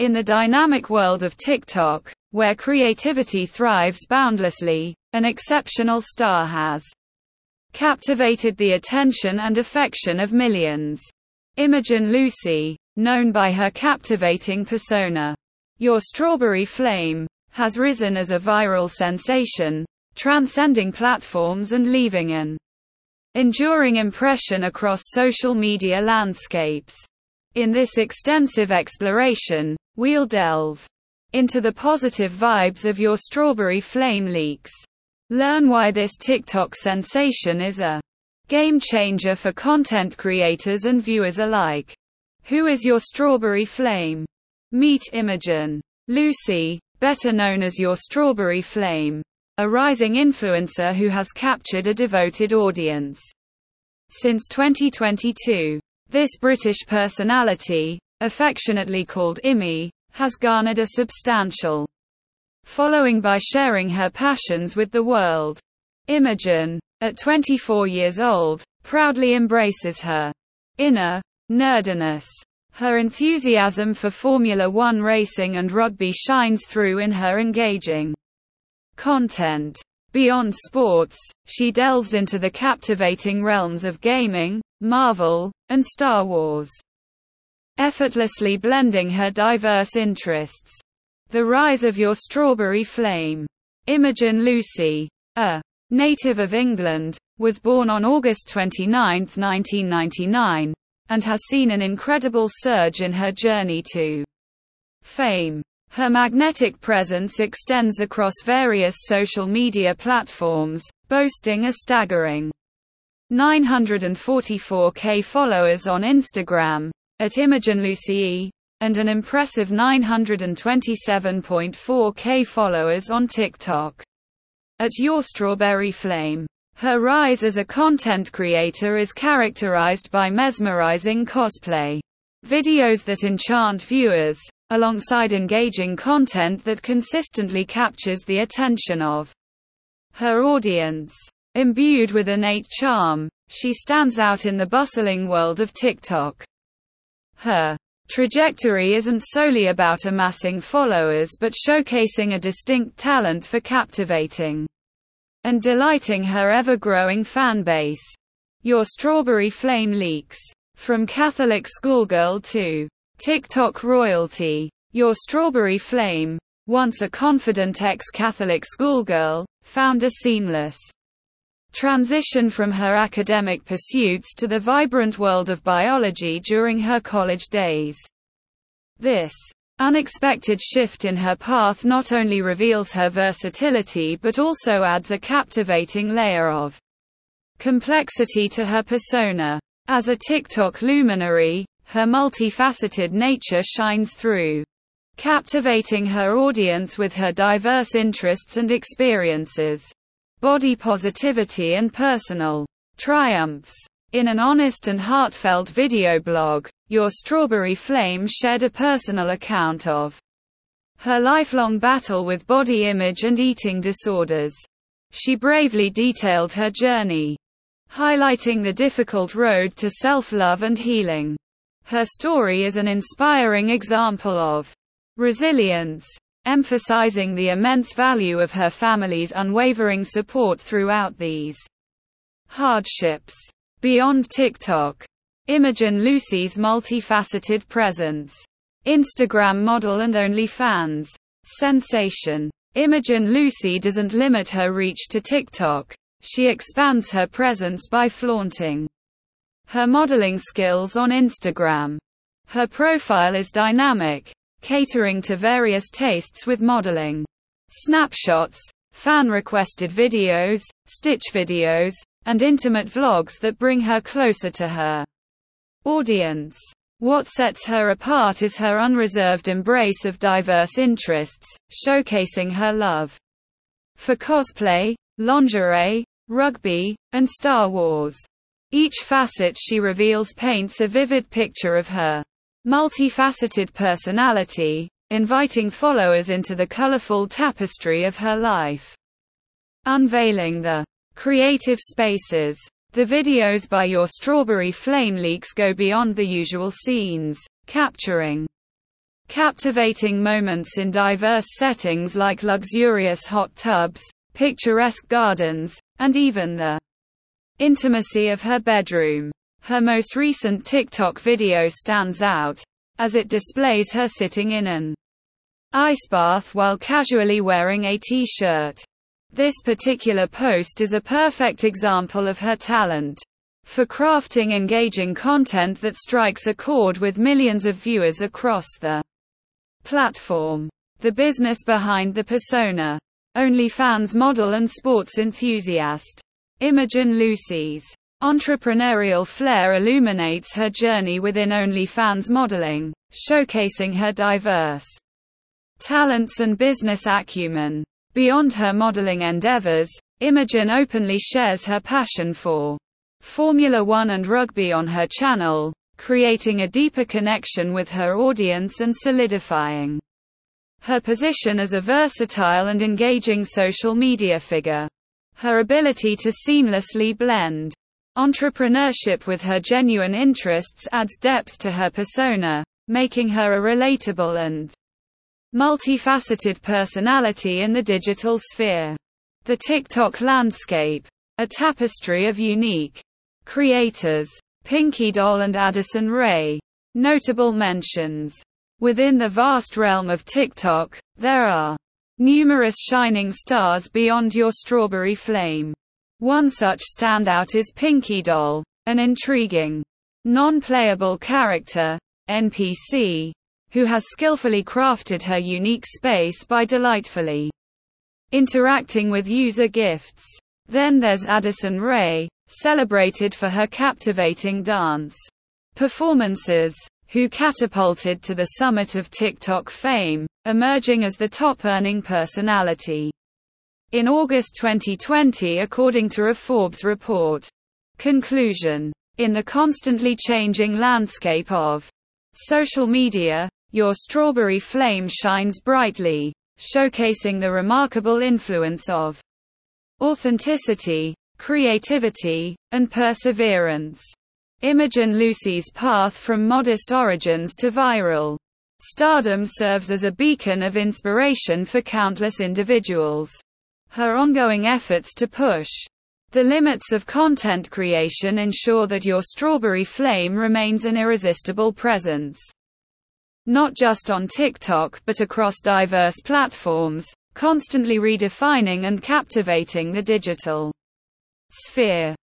In the dynamic world of TikTok, where creativity thrives boundlessly, an exceptional star has captivated the attention and affection of millions. Imogen Lucy, known by her captivating persona, Your Strawberry Flame, has risen as a viral sensation, transcending platforms and leaving an enduring impression across social media landscapes. In this extensive exploration, we'll delve into the positive vibes of your strawberry flame leaks. Learn why this TikTok sensation is a game changer for content creators and viewers alike. Who is your strawberry flame? Meet Imogen Lucy, better known as your strawberry flame, a rising influencer who has captured a devoted audience. Since 2022, this British personality, affectionately called Immy, has garnered a substantial following by sharing her passions with the world. Imogen, at 24 years old, proudly embraces her inner nerdiness. Her enthusiasm for Formula One racing and rugby shines through in her engaging content. Beyond sports, she delves into the captivating realms of gaming, Marvel, and Star Wars. Effortlessly blending her diverse interests. The Rise of Your Strawberry Flame. Imogen Lucy, a native of England, was born on August 29, 1999, and has seen an incredible surge in her journey to fame. Her magnetic presence extends across various social media platforms, boasting a staggering 944k followers on Instagram, at Imogen Lucy, and an impressive 927.4k followers on TikTok. At Your Strawberry Flame. Her rise as a content creator is characterized by mesmerizing cosplay videos that enchant viewers, alongside engaging content that consistently captures the attention of her audience. Imbued with innate charm, she stands out in the bustling world of TikTok. Her trajectory isn't solely about amassing followers but showcasing a distinct talent for captivating and delighting her ever growing fan base. Your strawberry flame leaks. From Catholic schoolgirl to TikTok royalty. Your strawberry flame, once a confident ex-Catholic schoolgirl, found a seamless transition from her academic pursuits to the vibrant world of biology during her college days. This unexpected shift in her path not only reveals her versatility but also adds a captivating layer of complexity to her persona. As a TikTok luminary, her multifaceted nature shines through, captivating her audience with her diverse interests and experiences, body positivity and personal triumphs. In an honest and heartfelt video blog, Your Strawberry Flame shared a personal account of her lifelong battle with body image and eating disorders. She bravely detailed her journey, highlighting the difficult road to self-love and healing. Her story is an inspiring example of resilience, emphasizing the immense value of her family's unwavering support throughout these hardships. Beyond TikTok, Imogen Lucy's multifaceted presence. Instagram model and OnlyFans. Sensation. Imogen Lucy doesn't limit her reach to TikTok. She expands her presence by flaunting her modeling skills on Instagram. Her profile is dynamic, catering to various tastes with modeling snapshots, fan requested videos, stitch videos, and intimate vlogs that bring her closer to her audience. What sets her apart is her unreserved embrace of diverse interests, showcasing her love for cosplay, lingerie, rugby, and Star Wars. Each facet she reveals paints a vivid picture of her multifaceted personality, inviting followers into the colorful tapestry of her life. Unveiling the creative spaces. The videos by Your Strawberry Flame Leaks go beyond the usual scenes, capturing captivating moments in diverse settings like luxurious hot tubs, picturesque gardens, and even the intimacy of her bedroom. Her most recent TikTok video stands out, as it displays her sitting in an ice bath while casually wearing a t-shirt. This particular post is a perfect example of her talent for crafting engaging content that strikes a chord with millions of viewers across the platform. The business behind the persona. OnlyFans model and sports enthusiast. Imogen Lucy's entrepreneurial flair illuminates her journey within OnlyFans modeling, showcasing her diverse talents and business acumen. Beyond her modeling endeavors, Imogen openly shares her passion for Formula One and rugby on her channel, creating a deeper connection with her audience and solidifying her position as a versatile and engaging social media figure. Her ability to seamlessly blend entrepreneurship with her genuine interests adds depth to her persona, making her a relatable and multifaceted personality in the digital sphere. The TikTok landscape, a tapestry of unique creators, Pinky Doll and Addison Rae. Notable mentions. Within the vast realm of TikTok, there are numerous shining stars beyond your strawberry flame. One such standout is Pinky Doll, an intriguing, non-playable character, NPC, who has skillfully crafted her unique space by delightfully interacting with user gifts. Then there's Addison Rae, celebrated for her captivating dance performances, who catapulted to the summit of TikTok fame, emerging as the top earning personality. In August 2020 according to a Forbes report. Conclusion. In the constantly changing landscape of social media, your strawberry flame shines brightly, showcasing the remarkable influence of authenticity, creativity, and perseverance. Imogen Lucy's path from modest origins to viral stardom serves as a beacon of inspiration for countless individuals. Her ongoing efforts to push the limits of content creation ensure that your strawberry flame remains an irresistible presence not just on TikTok but across diverse platforms, constantly redefining and captivating the digital sphere.